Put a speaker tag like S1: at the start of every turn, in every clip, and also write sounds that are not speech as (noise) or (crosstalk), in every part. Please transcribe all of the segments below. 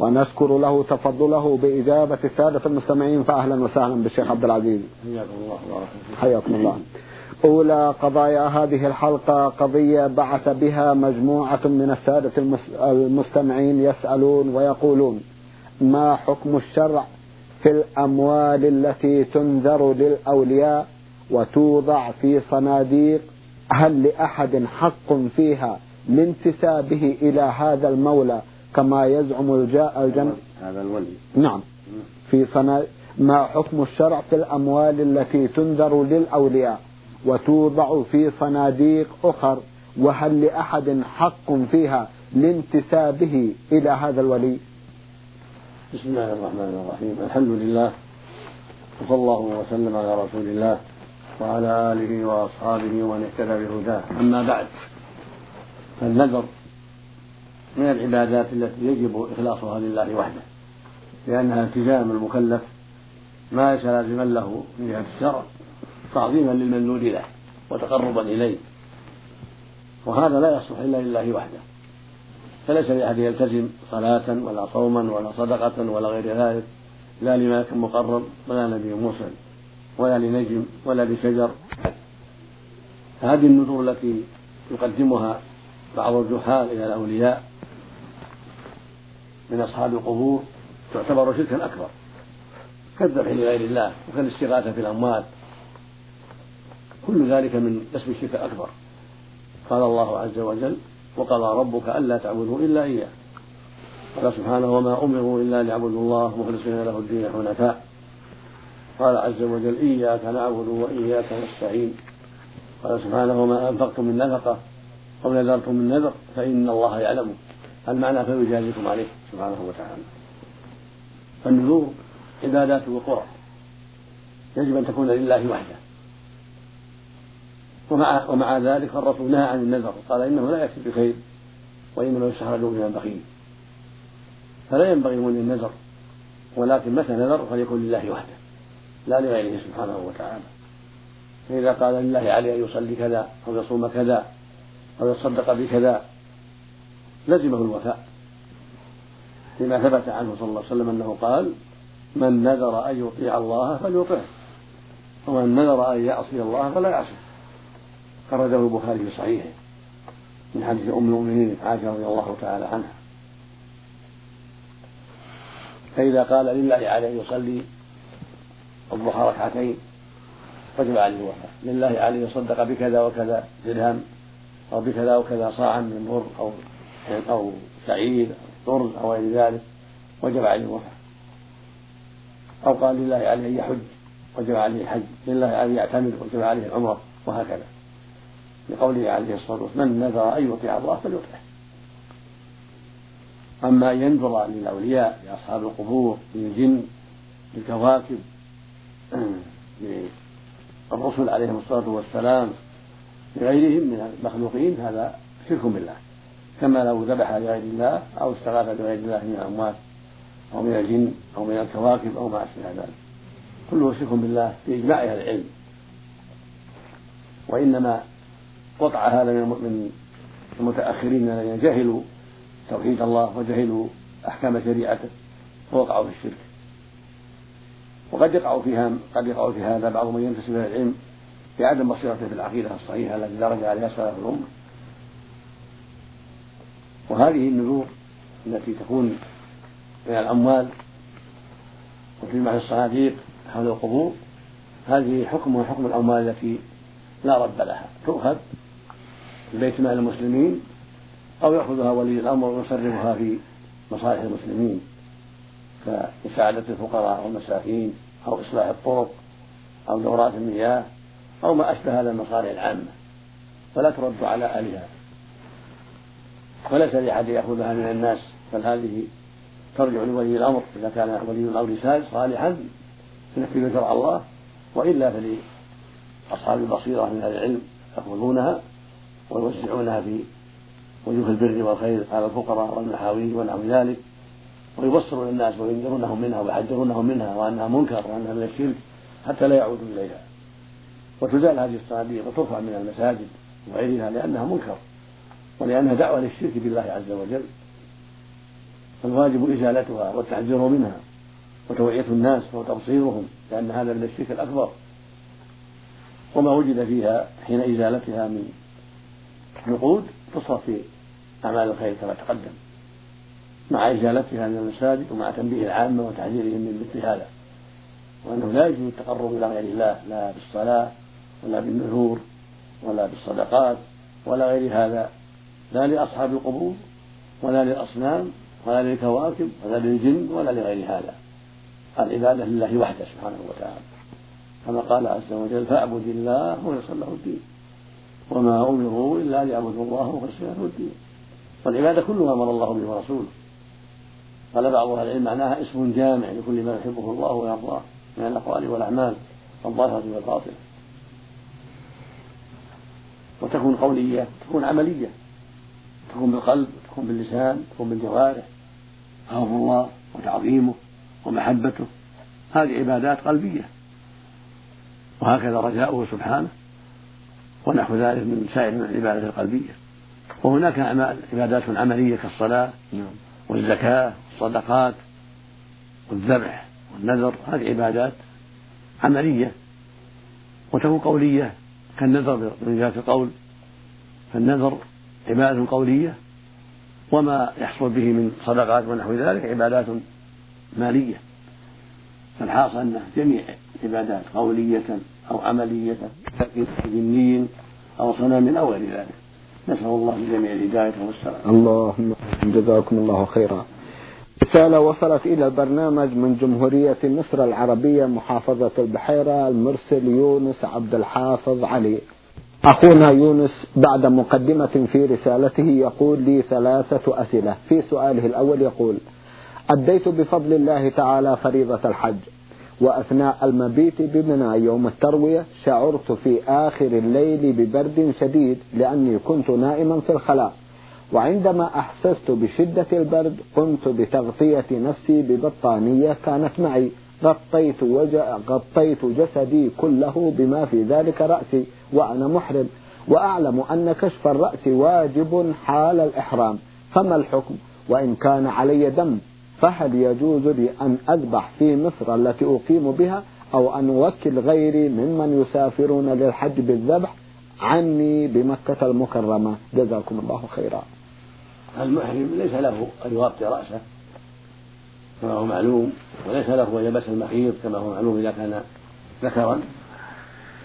S1: ونشكر له تفضله بإجابة السادة المستمعين فأهلا وسهلا بالشيخ عبد العزيز.
S2: حياكم الله
S1: حياكم الله. أولى قضايا هذه الحلقة قضية بعث بها مجموعة من السادة المستمعين يسألون ويقولون ما حكم الشرع في الأموال التي تنذر للأولياء وتوضع في صناديق؟ هل لأحد حق فيها لانتسابه إلى هذا المولى كما يزعم الجاء الجن
S2: هذا الولي.
S1: نعم. في صنا ما حكم الشرع في الأموال التي تنذر للأولياء وتوضع في صناديق أخر؟ وهل لأحد حق فيها لانتسابه إلى هذا الولي؟
S2: بسم الله الرحمن الرحيم. الحمد لله وصلى الله وسلم على رسول الله وعلى آله وأصحابه ومن اهتدى بهداه. أما بعد فالنذر من العبادات التي يجب إخلاصها لله وحده لأنها التزام المكلف ما ليس لازما له من جهة الشرع تعظيما للمنذور له وتقربا إليه. وهذا لا يصلح إلا لله وحده. فليس لأحد يلتزم صلاة ولا صوما ولا صدقة ولا غير ذلك لا لملك مقرب ولا نبي مرسل ولا لنجم ولا لشجر. هذه النذور التي يقدمها بعض الجحال إلى الأولياء من أصحاب القبور تعتبر شركا أكبر. كالذبح لغير الله وكالاستغاثة في الأموال كل ذلك من اسم الشرك الأكبر. قال الله عز وجل وقضى ربك ألا تعبدوا إلا إياه. قال سبحانه وما أمروا إلا ليعبدوا الله مخلصين له الدين حنفاء. قال عز وجل إياك نعبد وإياك نستعين. قال سبحانه وما أنفقتم من نفقة أو نذرتم من نذر فإن الله يعلمه المعنى فيجازيكم عليه سبحانه وتعالى. فالنذور عبادات وقرى يجب أن تكون لله وحده. ومع ومع ذلك فالرسول نهى عن النذر قال إنه لا يأتي بخير وإنما يستخرج من البخيل. فلا ينبغي من النذر ولكن متى نذر فليكن لله وحده لا لغيره سبحانه وتعالى. فإذا قال لله عليه أن يصلي كذا أو يصوم كذا أو يتصدق بكذا لزمه الوفاء. لما ثبت عنه صلى الله عليه وسلم أنه قال من نذر أن يطيع الله فليطعه ومن نذر أن يعصي الله فلا يعصيه. خرجه البخاري في صحيحه من حديث أم المؤمنين عائشة رضي الله تعالى عنها. فإذا قال لله عليه يصلي الضحى ركعتين وجب عليه الوفاء. لله عليه يصدق بكذا وكذا درهم أو بكذا وكذا صاعا من بر أو أو شعير أو طرز أو غير ذلك وجب عليه الوفاء أو قال لله عليه أن يحج وجب عليه الحج. لله عليه يعتمر وجب عليه العمرة وهكذا. لقوله عليه الصلاة والسلام من نذر أن يطيع الله فليطعه. أما أن ينذر للأولياء لأصحاب القبور للجن للكواكب (clears throat) للرسل عليهم الصلاة والسلام لغيرهم من المخلوقين هذا شرك بالله. كما لو ذبح لغير الله أو استغاث بغير الله من الأموات أو من الجن أو من الكواكب أو ما أشبه ذلك. كله شرك بالله بإجماع أهل العلم. وإنما وقع هذا من المتأخرين الذين جهلوا توحيد الله وجهلوا أحكام شريعته ووقعوا في الشرك. وقد يقع فيها قد يقع في هذا بعض من ينتسب إلى العلم بعدم بصيرته في العقيدة الصحيحة التي درج عليها سلف الأمة. وهذه النذور التي تكون من الأموال وتجمع في الصناديق حول القبور هذه حكمها حكم الأموال التي لا رد لها. تؤخذ من بيت مال المسلمين أو يأخذها ولي الأمر ويصرفها في مصالح المسلمين كمساعدة الفقراء والمساكين أو إصلاح الطرق أو دورات المياه أو ما أشبه هذا المصالح العامة. فلا ترد على أهلها. وليس لأحد يأخذها من الناس بل هذه ترجع لولي الأمر إذا كان ولي الأمر صالحا ينفذ شرع الله وإلا فلأصحاب البصيرة من أهل العلم يأخذونها ويوزعونها في وجوه البر والخير على الفقراء والمحاويج ونحو ذلك ويبصرون الناس وينذرونهم منها ويحذرونهم منها وأنها منكر وأنها من الشرك حتى لا يعودوا إليها. وتزال هذه الصناديق وترفع من المساجد وغيرها لأنها منكر. ولأنها دعوة للشرك بالله عز وجل فالواجب إزالتها والتحذير منها وتوعية الناس وتبصيرهم لأن هذا من الشرك الأكبر. وما وجد فيها حين إزالتها من نقود تصرف في أعمال الخير كما تقدم. مع إزالتها من المساجد ومع تنبيه العامة وتحذيرهم من مثل هذا. وأنه لا يجوز التقرب إلى غير الله لا بالصلاة ولا بالنذور ولا بالصدقات ولا غير هذا. لا لأصحاب القبور ولا للأصنام ولا للكواكب ولا للجن ولا لغير هذا. العبادة لله وحده سبحانه وتعالى. كما قال عز وجل فاعبد الله ويصل له الدين وما أمروا إلا ليعبدوا الله مخلصين له الدين. والعبادة كلها أمر الله به ورسوله. قال بعض أهل العلم معناها اسم جامع لكل ما يحبه الله ويرضاه من الأقوال والأعمال الظاهرة والباطنة. وتكون قولية تكون عملية. تكون بالقلب تكون باللسان تكون بالجوارح خوف الله وتعظيمه ومحبته. هذه عبادات قلبية. وهكذا رجاؤه سبحانه. ونحو ذلك من سائر العبادات القلبية. وهناك أعمال عبادات عملية كالصلاة نعم. والزكاة والصدقات والذبح والنذر. هذه عبادات عملية. وتكون قولية كالنذر من جهة القول. فالنذر عبادة قولية وما يحصل به من صدقات ونحو ذلك عبادات مالية. فالحاصل أن جميع عبادات قولية أو عملية جني أو صنم أو غير ذلك. نسأل الله لجميع الهداية والسلام.
S1: اللهم جزاكم الله خيرا. رسالة وصلت إلى البرنامج من جمهورية مصر العربية محافظة البحيرة المرسل يونس عبد الحافظ علي. أخونا يونس بعد مقدمة في رسالته يقول لي ثلاثة أسئلة. في سؤاله الأول يقول أديت بفضل الله تعالى فريضة الحج وأثناء المبيت بمنى يوم التروية شعرت في آخر الليل ببرد شديد لأني كنت نائما في الخلاء وعندما أحسست بشدة البرد قمت بتغطية نفسي ببطانية كانت معي. غطيت, وجه غطيت جسدي كله بما في ذلك رأسي وأنا محرم. وأعلم أن كشف الرأس واجب حال الإحرام. فما الحكم؟ وإن كان علي دم فهل يجوز لي أن أذبح في مصر التي أقيم بها أو أن أوكل غيري ممن يسافرون للحج بالذبح؟ عني بمكة المكرمة. جزاكم الله خيرا.
S2: المحرم ليس له أن يغطي رأسه. كما هو معلوم وليس له أن يلبس المخيط كما هو معلوم إذا كان ذكرا.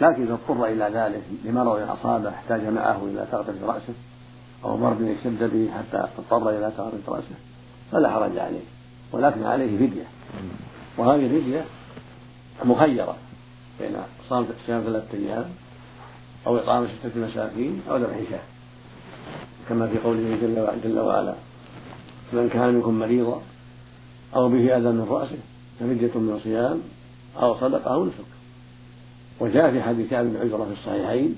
S2: لكن إذا اضطر إلى ذلك لمرض أصابه احتاج معه إلى تغطية رأسه أو مرض يشتد به حتى اضطر إلى تغطية رأسه فلا حرج عليه. ولكن عليه فدية. وهذه الفدية مخيرة بين صام صيام ثلاثة أيام أو إطعام ستة مساكين أو ذبح شاة كما في قوله جل, جل وعلا من كان منكم مريضا أو به أذى من رأسه ففدية من صيام أو صدقة أو نسك وجاء في حديث كعب بن عجرة في الصحيحين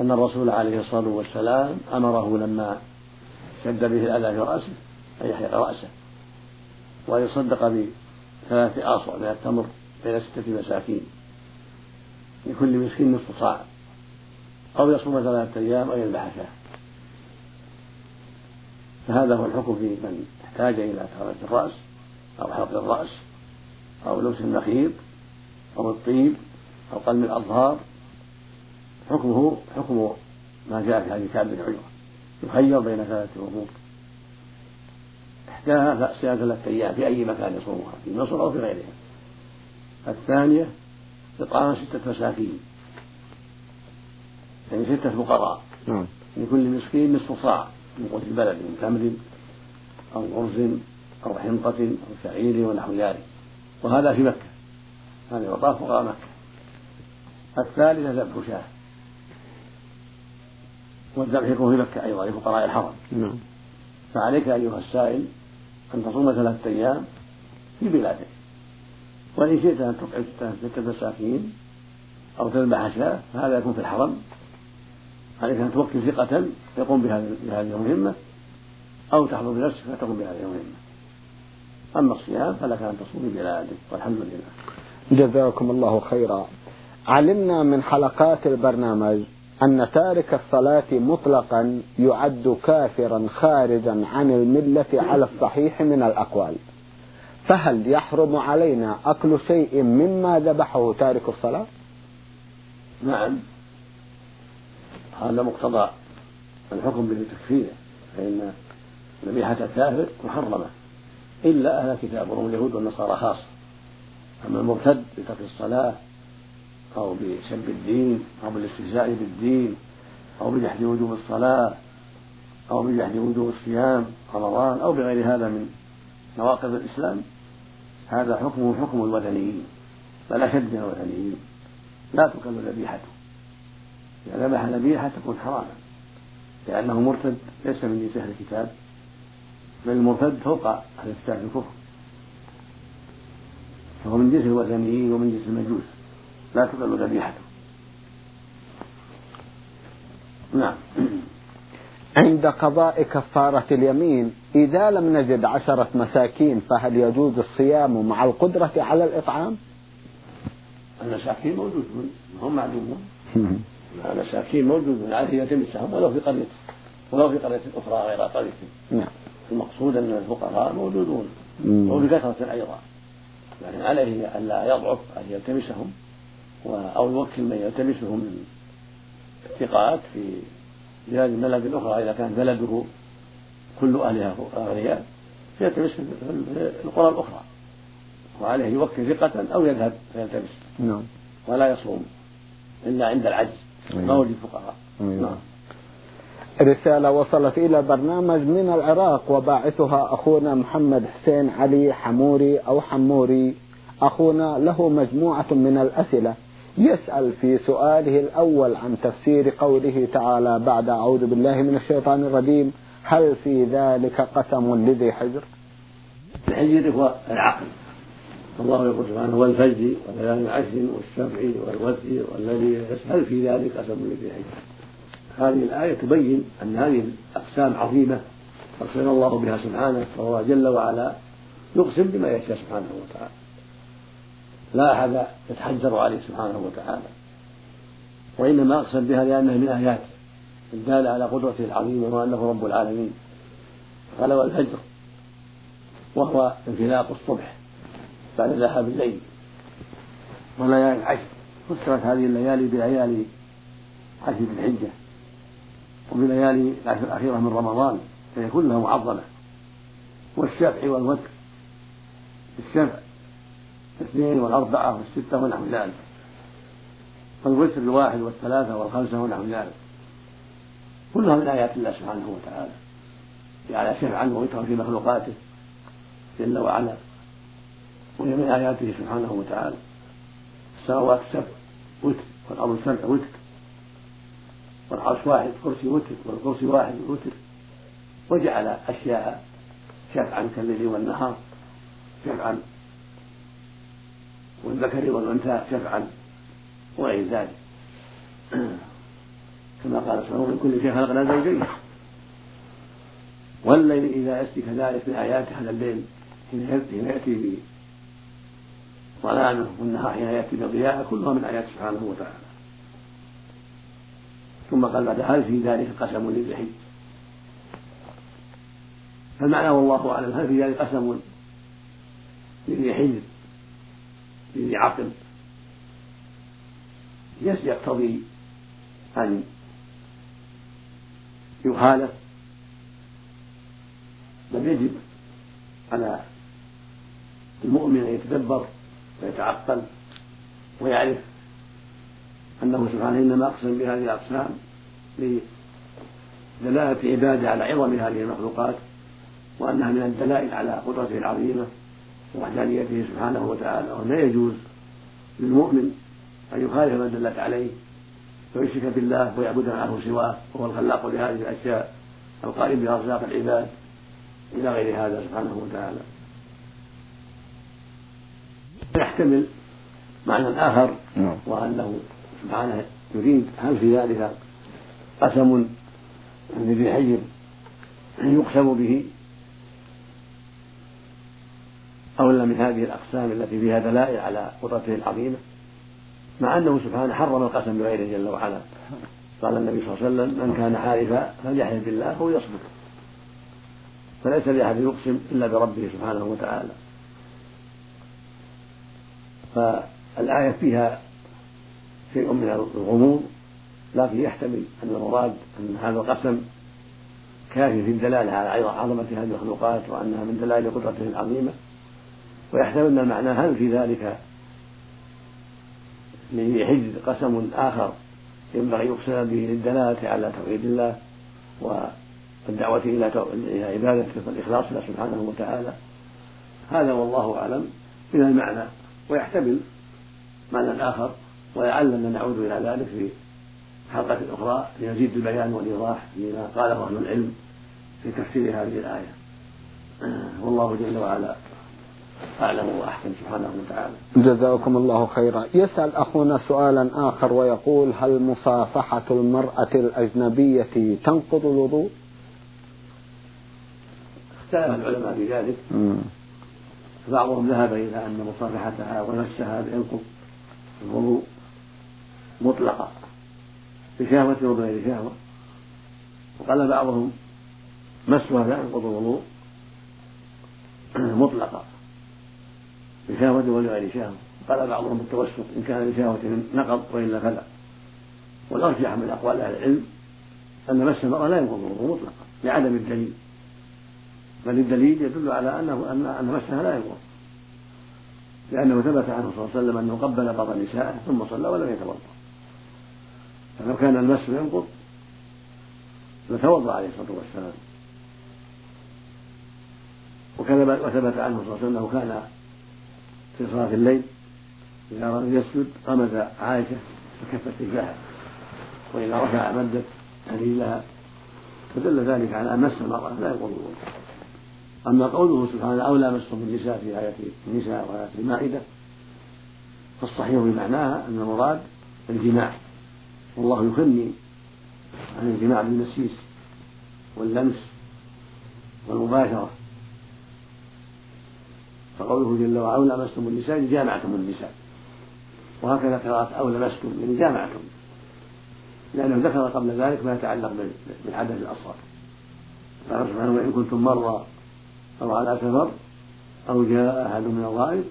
S2: أن الرسول عليه الصلاة والسلام أمره لما شد به الأذى في رأسه أن يحرق رأسه وأن يصدق بثلاثة آصع من التمر بين ستة مساكين لكل مسكين نصف صاع أو يصوم ثلاثة أيام أو يذبح شاة فهذا هو الحكم في من احتاج إلى تغطية الرأس أو حلق الرأس أو لبس المخيط أو الطيب أو قلم الأظهار. حكمه حكم ما جاء في حديث كعب بن عجرة يخير بين ثلاثة أمور. إحداها صيام ثلاثة أيام في أي مكان يصومها في مصر أو في غيرها. الثانية إطعام ستة مساكين. يعني ستة فقراء. نعم. لكل مسكين نصف صاع. من قوت البلد من تمر أو أرز أو حنطة أو شعير ونحو ذلك. وهذا في مكة. هذا يعطاه فقراء مكة. الثالثة ذبح شاة. والذبح يكون في مكة أيضا لفقراء الحرم. نعم. فعليك أيها السائل أن تصوم ثلاثة أيام في بلادك. وإن شئت أن تطعم ستة مساكين أو تذبح شاة فهذا يكون في الحرم. عليك أن توكل ثقة يقوم بهذه المهمة أو تحضر بنفسك فتقوم بهذه المهمة. أما الصيام فلك أن تصوم ببلادك والحمد
S1: لله. جزاكم الله خيرا. علمنا من حلقات البرنامج أن تارك الصلاة مطلقا يعد كافرا خارجا عن الملة على الصحيح من الأقوال. فهل يحرم علينا أكل شيء مما ذبحه تارك الصلاة؟
S2: نعم. هذا مقتضى الحكم بالتكفير فإن ذبيحة الكافر محرمة إلا أهل الكتاب وهم اليهود والنصارى خاصة أما المرتد بترك الصلاة أو بسب الدين أو بالاستهزاء بالدين أو بجحد وجوب الصلاة أو بجحد وجوب الصيام رمضان أو بغير هذا من نواقض الإسلام هذا حكمه حكم الوثنيين بل أشد من الوثنيين لا تكل ذبيحته إذا ذبح ذبيحة تكون حراما. لأنه مرتد ليس من جنس أهل الكتاب بل المرتد فوق أهل الكتاب في الكفر. فهو من جنس الوثنيين ومن جنس المجوس. لا تقل ذبيحته. نعم.
S1: عند قضاء كفارة اليمين إذا لم نجد عشرة مساكين فهل يجوز الصيام مع القدرة على الإطعام؟
S2: المساكين موجودون هم معلومون (laughs) المساكين موجودون عليه يتمسهم ولو في قرية ولو في قرية أخرى غير قريته نعم. المقصود أن الفقراء موجودون. وبكثرة أيضا. لكن عليه ألا يضعف أن يلتمسهم أو يوكل من يلتمسهم من الثقات في بلاد بلد أخرى. إذا كان بلده كل أهلها أغنياء فيلتمس في القرى الأخرى. وعليه يوكل ثقة أو يذهب فيلتمس. نعم. ولا يصوم إلا عند العجز. ما الفقراء نعم.
S1: رسالة وصلت إلى برنامج من العراق وباعثها أخونا محمد حسين علي حموري أو حموري. أخونا له مجموعة من الأسئلة. يسأل في سؤاله الأول عن تفسير قوله تعالى بعد أعوذ بالله من الشيطان الرجيم. هل في ذلك قسم لذي حجر؟
S2: الحجر هو العقل. الله يقول سبحانه والفجر وليال عشر والشفع والوتر والذي هل في ذلك قسم لذي حجر هذه الآية تبين أن هذه الأقسام عظيمة أقسم الله بها سبحانه فهو جل وعلا يقسم بما يشاء سبحانه وتعالى. لا أحد يتحجر عليه سبحانه وتعالى. وإنما أقسم بها لأنها من آياته الدالة على قدرته العظيمة وأنه رب العالمين. قال والفجر وهو انفلاق الصبح. بعد ذهاب الليل وليالي العشر فسرت هذه الليالي بليالي عشر الحجة وبليالي العشر الأخيرة من رمضان فهي كلها معظمة والشفع والوتر الشفع الاثنين والأربعة والستة ونحو ذلك. والوتر الواحد والثلاثة والخمسة ونحو ذلك. كلها من آيات الله سبحانه وتعالى. جعل شفعا ووترا في مخلوقاته جل وعلا. وهي من آياته سبحانه وتعالى. السماوات سبع وتر والأرض سبع وتر. والعرش واحد كرسي وتر والكرسي واحد وتر. وجعل أشياء شفعا كالليل والنهار شفعا والذكر والأنثى شفعا وغير ذلك. (clears throat) كما قال سبحانه من كل شيء خلقنا زوجين. والليل إذا يسري كذلك من آيات هذا الليل حين يأتي بظلامه والنهار حين يأتي بضياءه كلها من آيات سبحانه وتعالى. ثم قال بعد هل في ذلك قسم للجحيم. فالمعنى والله أعلم. هل في ذلك قسم لذي حجر لذي عقل يقتضي أن يخالف. بل يجب على المؤمن أن يتدبر ويتعقل ويعرف أنه سبحانه إنما أقسم بهذه الأقسام لدلالة عبادة على عظم هذه المخلوقات وأنها من الدلائل على قدرته العظيمة ووحدانيته سبحانه وتعالى ولا يجوز للمؤمن أن يخالف ما دلت عليه ويشرك بالله ويعبد معه سواه وهو الخلاق لهذه الأشياء القائم بأرزاق العباد إلى غير هذا سبحانه وتعالى. يحتمل معنى آخر نعم. وأنه سبحانه يريد هل في ذلك قسم من ذي حجر يقسم به أو إلا من هذه الأقسام التي فيها دلائل على قدرته العظيمة؟ مع أنه سبحانه حرم القسم بغيره جل وعلا. قال النبي صلى الله عليه وسلم من كان حالفا فليحلف بالله أو يصمت فليس لأحد يقسم إلا بربه سبحانه وتعالى. فالآية فيها شيء من الغموض لكن يحتمل أن المراد أن هذا القسم كافي في الدلالة على عظمة هذه المخلوقات وأنها من دلائل قدرته العظيمة. ويحتمل أن المعنى هل في ذلك لحجز قسم آخر ينبغي يقسم به للدلالة على توحيد الله والدعوة إلى عبادته والإخلاص له سبحانه وتعالى؟ هذا والله أعلم. من المعنى. ويحتمل معنى آخر ولعلنا نعود إلى ذلك في حلقة أخرى ليزيد البيان والإيضاح لما قاله أهل العلم في تفسير هذه الآية. والله جل وعلا أعلم وأحكم سبحانه وتعالى.
S1: جزاكم الله خيرا. يسأل أخونا سؤالا آخر ويقول هل مصافحة المرأة الأجنبية تنقض الوضوء؟
S2: اختلف العلماء في ذلك. بعضهم ذهب إلى أن مصافحتها ونفسها ينقض الوضوء مطلقا بشهوة وبغير شهوة. وقال بعضهم مسها لا ينقض الوضوء مطلقا بشهوة ولغير شهوة. قال بعضهم بالتوسط إن كان لشهوة نقض وإلا فلا. والأرجح من أقوال أهل العلم أن مس المرأة لا ينقض الوضوء مطلقا لعدم الدليل. بل الدليل يدل على أنه أن مسها لا ينقض لأنه ثبت عنه صلى الله عليه وسلم أنه قبل بعض نسائه ثم صلى ولم يتوضأ. فلو كان المس ينقض. لتوضأ عليه الصلاة والسلام. وثبت عنه صلى الله عليه وسلم أنه كان في صلاة الليل إذا أراد يسجد غمز عائشة فكفت رجلها وإذا رفع مدت لها فدل ذلك على أن مس المرأة لا الوضوء أما قوله سبحانه أو لامستم النساء في آية النساء وآية المائدة فالصحيح بمعناها أن المراد الجماع. والله يثني عن الجماع بالمسيس واللمس والمباشرة. فقوله جل وعلا أو لمستم النساء جامعتم النساء. وهكذا قراءة أو لمستم يعني جامعتم لأنه ذكر قبل ذلك ما يتعلق بالحدث الأصغر. قال سبحانه وإن كنتم مرضى أو على سفر أو جاء أحد من الغائب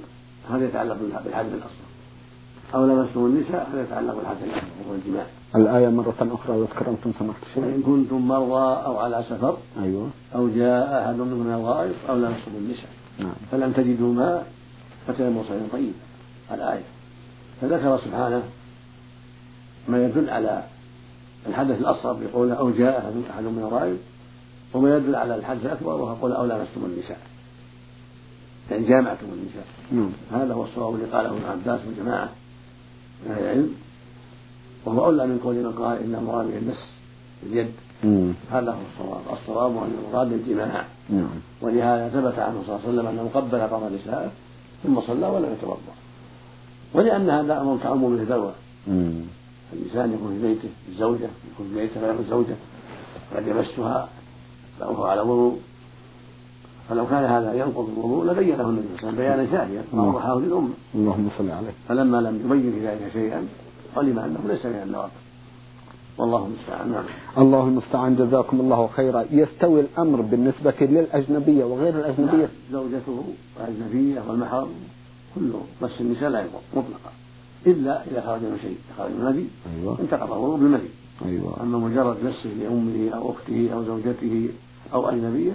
S2: هذا يتعلق بالحدث الأصغر أو لمستم النساء هذا يتعلق بالحدث الأكبر وهو الجماع.
S1: الآية مرة أخرى لو تكرمتم سمحت
S2: الشيخ إن كنتم مرضى أو على سفر
S1: أيوة.
S2: أو جاء أحد من الغائب أو لمستم النساء. نعم. فلم تجدوا ماء فتيمموا صعيدا طيبا. الآية. فذكر سبحانه ما يدل على الحدث الأصغر بقوله أو جاء أحد من الغائب وما يدل على الحدث الأكبر وهو قول أو لامستم النساء. يعني جامعتم النساء. نعم. هذا هو الصواب اللي قاله ابن عباس وجماعة من أهل العلم. وهو أولى من قول من قال إن المراد به المس اليد. هذا هو الصواب. الصواب أن المراد الجماع. نعم. ولهذا ثبت عنه صلى الله عليه وسلم أنه قبل بعض نسائه ثم صلى ولم يتوضأ. ولأن هذا أمر تعمم الذروة. الإنسان يكون في بيته الزوجة يكون في بيته غير الزوجة قد يمسها. فهو على وضوء فلو كان هذا ينقض الوضوء لبينه النبي صلى الله عليه وسلم بيانا شافيا وأوضحه للأمة
S1: اللهم صل عليه.
S2: فلما لم يبين في ذلك شيئا علم أنه ليس من النوافل والله المستعان. نعم.
S1: الله المستعان. جزاكم الله خيرا. يستوي الأمر بالنسبة للأجنبية وغير الأجنبية؟ نعم.
S2: زوجته الأجنبية والمحرم كله. مس النساء لا يضر مطلقا إلا إذا خرج من شيء خرج من مدي أيوة. انتقض الوضوء بالمدي أيوة. أما مجرد مسه لأمه أو أخته أو زوجته أو أجنبية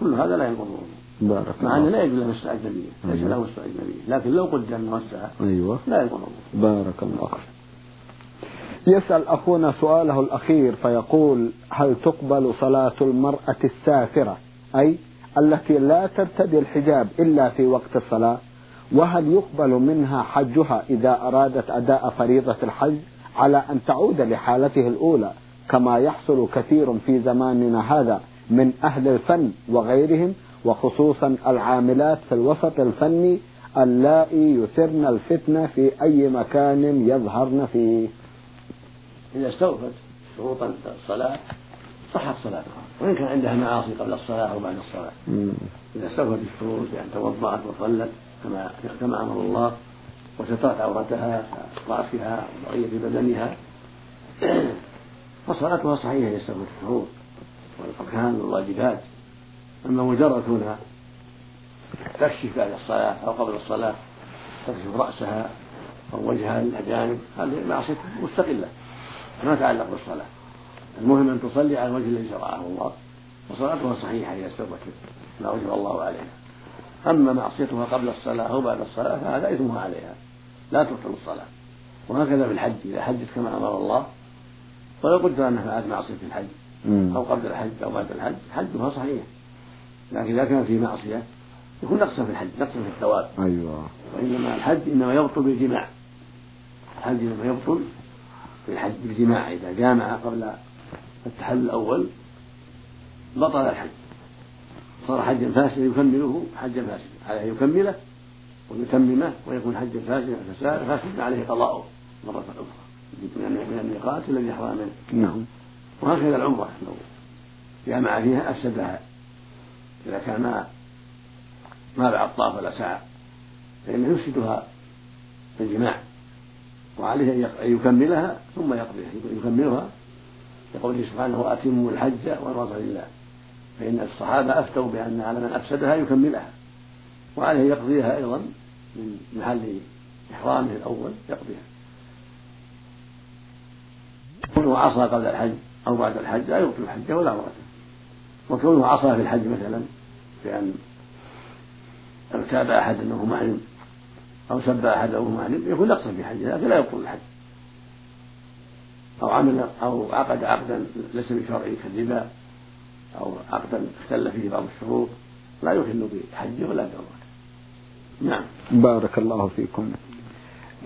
S2: كل هذا لا ينقض الوضوء بارك مع أنه لا يجوز له مس أجنبية ليس أيوة. له مس أجنبية. لكن لو قدر أنه مسها أيوة. لا ينقض الوضوء
S1: بارك الله يسأل أخونا سؤاله الأخير فيقول هل تقبل صلاة المرأة السافرة؟ أي التي لا ترتدي الحجاب إلا في وقت الصلاة. وهل يقبل منها حجها إذا أرادت أداء فريضة الحج على أن تعود لحالته الأولى كما يحصل كثير في زماننا هذا؟ من أهل الفن وغيرهم وخصوصا العاملات في الوسط الفني اللائي يثرن الفتنة في أي مكان يظهرن فيه.
S2: إذا استوفت شروطا الصلاة صحت صلاتها وإن كان عندها معاصي قبل الصلاة أو بعد الصلاة. إذا استوفت الشروط بأن توضأت وصلت كما كما أمر الله وسترت عورتها رأسها وبقية بدنها (clears throat) فصلاتها صحيحة إذا استوفت الشروط. والأركان والواجبات. أما مجرد هنا تكشف بعد الصلاة أو قبل الصلاة تكشف رأسها أو وجهها للأجانب هذه معصية مستقلة ما تعلق بالصلاة. المهم أن تصلي على الوجه الذي شرعه الله وصلاتها صحيحة إذا استوت ما أوجب الله عليها. أما معصيتها قبل الصلاة أو بعد الصلاة فهذا إثمها عليها. لا تبطل الصلاة. وهكذا في الحج إذا حجت كما أمر الله ولو قدر أنها فعلت معصية في الحج. أو قبل الحج أو بعد الحج حجها صحيح. لكن إذا كان في معصية يكون نقصا في الحج نقصا في الثواب.
S1: أيوة.
S2: وإنما الحج إنما يبطل بالجماع. الحج إنما يبطل بالحج بالجماع. إذا جامع قبل التحلل الأول بطل الحج. صار حجا فاسدا يكمله حجا فاسدا عليه يكمله ويتممه ويكون حجا فاسدا فاسدا عليه قضاؤه مرة أخرى. من الميقات الذي يحرم منه
S1: نعم.
S2: وهكذا العمرة لو جامع فيها أفسدها. إذا كان ما ما بعد طاف ولا سعى فإنه يفسدها بالجماع وعليه أن يكملها ثم يقضيها يكملها. لقوله سبحانه وأتموا الحج والعمرة لله. فإن الصحابة أفتوا بأن على من أفسدها يكملها. وعليه يقضيها أيضا من محل إحرامه الأول يقضيها. كونه عصى قبل الحج. أو بعد الحج لا يبطل الحج ولا عمرته وكونه عصى في الحج مثلا بأن ارتاب أحد أنه محرم أو سب أحد أنه محرم يكون نقصا في حجه لكن لا يبطل الحج. أو عمل أو عقد عقدا ليس بشرعي كالربا أو عقدا اختل فيه بعض الشروط لا يخل بحجه ولا بعمرته نعم.
S1: بارك الله فيكم.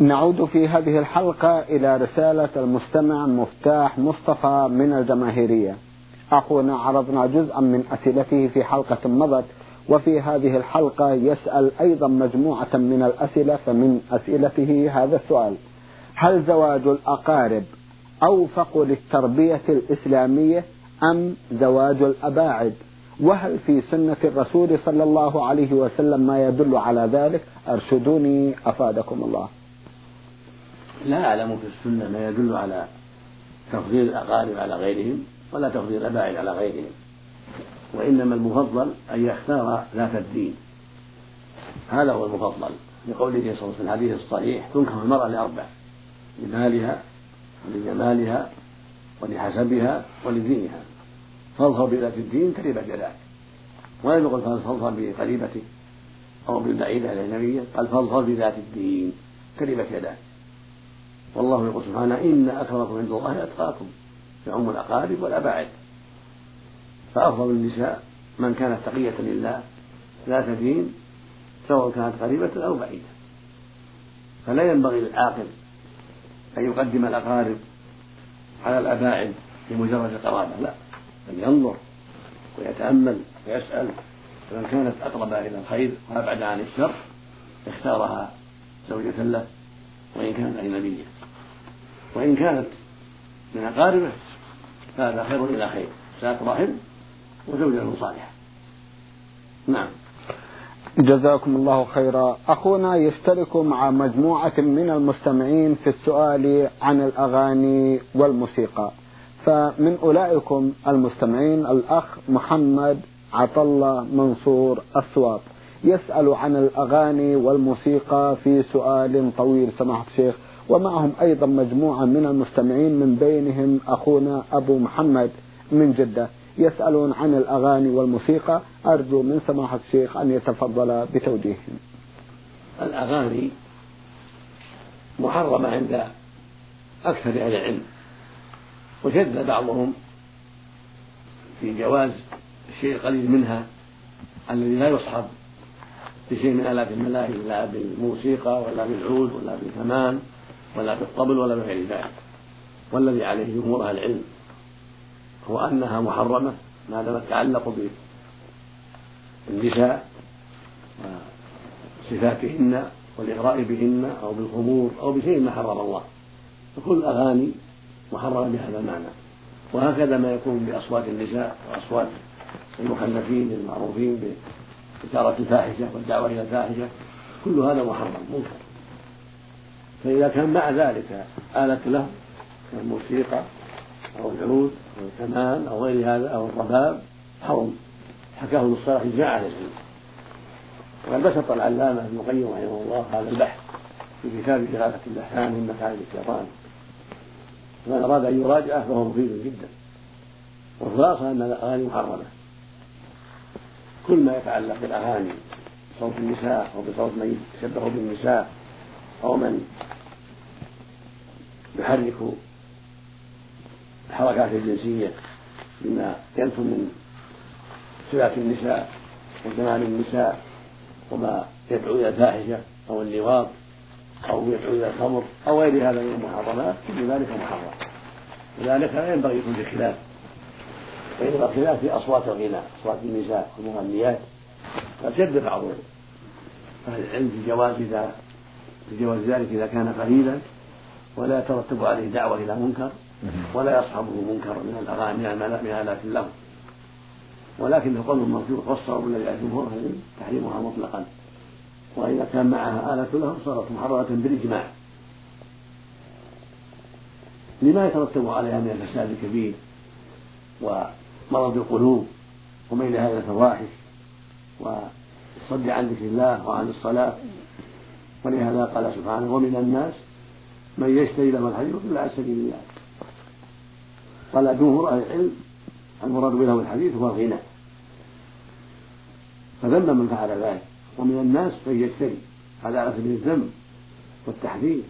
S1: نعود في هذه الحلقة إلى رسالة المستمع مفتاح مصطفى من الجماهيرية. أخونا عرضنا جزءا من أسئلته في حلقة مضت وفي هذه الحلقة يسأل أيضا مجموعة من الأسئلة فمن أسئلته هذا السؤال هل زواج الأقارب أوفق للتربية الإسلامية أم زواج الأباعد؟ وهل في سنة الرسول صلى الله عليه وسلم ما يدل على ذلك؟ أرشدوني أفادكم الله.
S2: لا أعلم في السنة ما يدل على تفضيل الأقارب على غيرهم ولا تفضيل الأباعد على غيرهم وإنما المفضل أن يختار ذات الدين. هذا هو المفضل. لقوله صلى الله عليه وسلم في الحديث الصحيح تنكح المرأة لأربع لمالها ولجمالها ولحسبها ولدينها فاظهر بذات الدين تربت يداك ولم يقل فاظهر بقريبته أو بالبعيدة الأجنبية قال فاظهر بذات الدين تربت يداك والله يقول سبحانه إن أكرمكم عند الله أتقاكم يعم الأقارب والأباعد فأفضل النساء من كانت تقية لله ذات دين سواء كانت قريبة أو بعيدة. فلا ينبغي للعاقل أن يقدم الأقارب على الأباعد لمجرد القرابة لا بل ينظر ويتأمل ويسأل. فمن كانت أقرب إلى الخير وأبعد عن الشر اختارها زوجة له وإن كانت أجنبية. وإن كانت من أقاربه فهذا خير إلى خير. ساق رحم وزوجة صالحة. نعم.
S1: جزاكم الله خيرا. أخونا يشترك مع مجموعة من المستمعين في السؤال عن الأغاني والموسيقى. فمن أولئكم المستمعين الأخ محمد عطلة منصور السواط يسأل عن الأغاني والموسيقى في سؤال طويل سماحة الشيخ. ومعهم أيضا مجموعة من المستمعين من بينهم أخونا أبو محمد من جدة يسألون عن الأغاني والموسيقى. أرجو من سماحة الشيخ أن يتفضل بتوجيههم.
S2: الأغاني محرمة عند أكثر أهل العلم وشد بعضهم في جواز الشيء القليل منها الذي لا يصحب بشيء من آلات الملاهي لا بالموسيقى ولا بالعود ولا بالكمان ولا بالطبل ولا بغير ذلك. والذي عليه جمهور أهل العلم هو أنها محرمة ما دام يتعلق بالنساء وصفاتهن والإغراء بهن أو بالخمور أو بشيء ما حرم الله. فكل الأغاني محرمة بهذا المعنى. وهكذا ما يكون بأصوات النساء وأصوات المخلفين المعروفين بإثارة الفاحشة والدعوة إلى الفاحشة. كل هذا محرم منكر فإذا كان مع ذلك آلة له كالموسيقى أو العود أو الكمان أو غير هذا أو الرباب حرم. حكاه ابن الصلاح إجماع أهل العلم. وقد بسط العلامة ابن القيم رحمه الله هذا البحث في كتاب إغاثة اللحان من مكائد الشيطان. من أراد أن يراجعه فهو مفيد جدا. والخلاصة أن الأغاني محرمة. كل ما يتعلق بالأغاني بصوت النساء أو بصوت من يشبه بالنساء أو من يحرك الحركات الجنسية بما ينفذ من صفات النساء وجمال النساء وما يدعو إلى الفاحشة أو اللواط أو يدعو إلى الخمر أو غير هذا من المحرمات كل ذلك محرم. لذلك لا ينبغي يكون في خلاف. وإنما الخلاف في أصوات الغناء أصوات النساء والمغنيات. قد شد بعض أهل العلم في جواز إذا في جواز ذلك إذا كان قليلا ولا يترتب عليه دعوة إلى منكر ولا يصحبه منكر من الأغاني من آلات اللغو ولكن قول مرجوح والصواب الذي عليه الجمهور تحريمها مطلقا. وإذا كان معها آلة له صارت محرمة بالإجماع. لما يترتب عليها من الفساد الكبير ومرض القلوب وميل هذا الفواحش والصد عن ذكر الله وعن الصلاة ولهذا قال سبحانه ومن الناس من يشتري له الحديث ويضل عن سبيل الله. قال جمهور أهل العلم المراد بله الحديث هو الغنى. فذم من فعل ذلك. ومن الناس من يشتري. هذا على سبيل الذم والتحذير.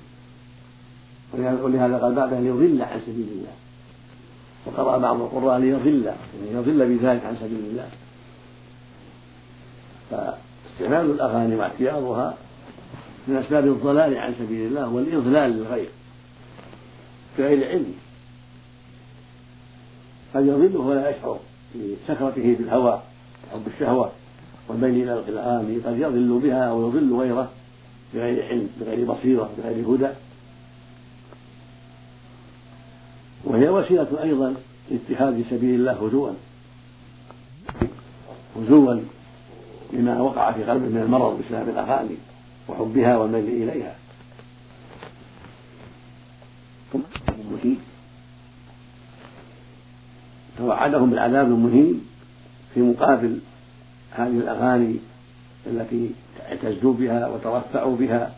S2: ولهذا قال بعده ليضل عن سبيل الله. وقرأ بعض القراء ليضل. يعني يضل بذلك عن سبيل الله. فاستعمال الأغاني واعتياضها من أسباب الضلال عن سبيل الله والإضلال للغير بغير علم قد يضل وهو لا يشعر بسكرته بالهوى حب الشهوة والميل إلى الأغاني قد يضل بها أو يضل غيره بغير علم بغير بصيرة بغير هدى. وهي وسيلة أيضا لاتخاذ سبيل الله هزوا هزوا لما وقع في قلبه من المرض بسبب الأغاني. وحبها والميل إليها. توعدهم بالعذاب المهين في مقابل هذه الأغاني التي اعتزوا بها وترفعوا بها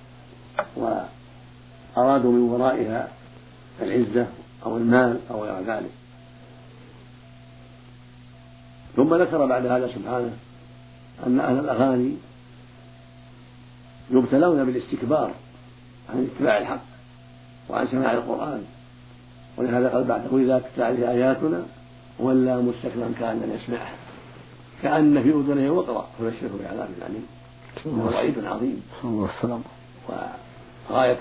S2: وأرادوا من ورائها العزة أو المال أو غير ذلك. ثم ذكر بعد هذا سبحانه أن أهل الأغاني يبتلون بالاستكبار عن اتباع الحق وعن سماع القرآن. ولهذا قال بعده إذا تتلى عليه آياتنا ولا مستكبرا كأن لم يسمعها كأن في أذنه وقرأ. فبشره بعذاب أليم. وهو وعيد عظيم.
S1: والسلام
S2: وغاية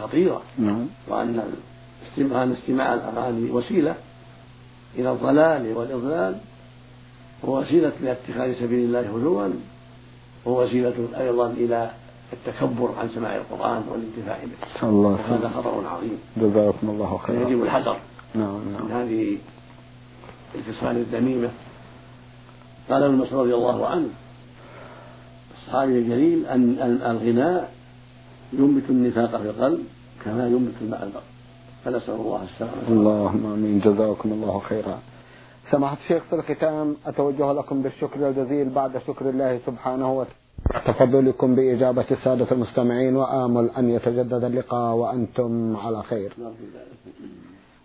S2: خطيرة.
S1: نعم.
S2: وأن أن استماع الأغاني وسيلة إلى الضلال والإضلال. ووسيلة لاتخاذ سبيل الله هزوا. ووسيلة أيضا إلى التكبر عن سماع القرآن والانتفاع به.
S1: الله
S2: وهذا خطر عظيم.
S1: جزاكم الله خيرا.
S2: يجب الحذر
S1: نعم نعم.
S2: من هذه الخصال الذميمة. قال ابن مسعود رضي الله عنه الصحابي الجليل أن الغناء ينبت النفاق في القلب كما ينبت الماء البر فنسأل الله السلامة.
S1: اللهم آمين. جزاكم الله خيرا. سماحة الشيخ في الختام أتوجه لكم بالشكر الجزيل بعد شكر الله سبحانه وتعالى تفضلكم بإجابة السادة المستمعين وآمل أن يتجدد اللقاء وأنتم على خير.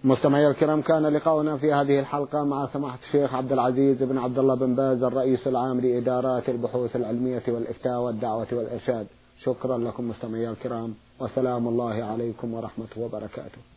S1: مستمعي الكرام كان لقاؤنا في هذه الحلقة مع سماحة الشيخ عبد العزيز بن عبد الله بن باز الرئيس العام لإدارات البحوث العلمية والإفتاء والدعوة والإرشاد. شكرا لكم مستمعي الكرام وسلام الله عليكم ورحمة وبركاته.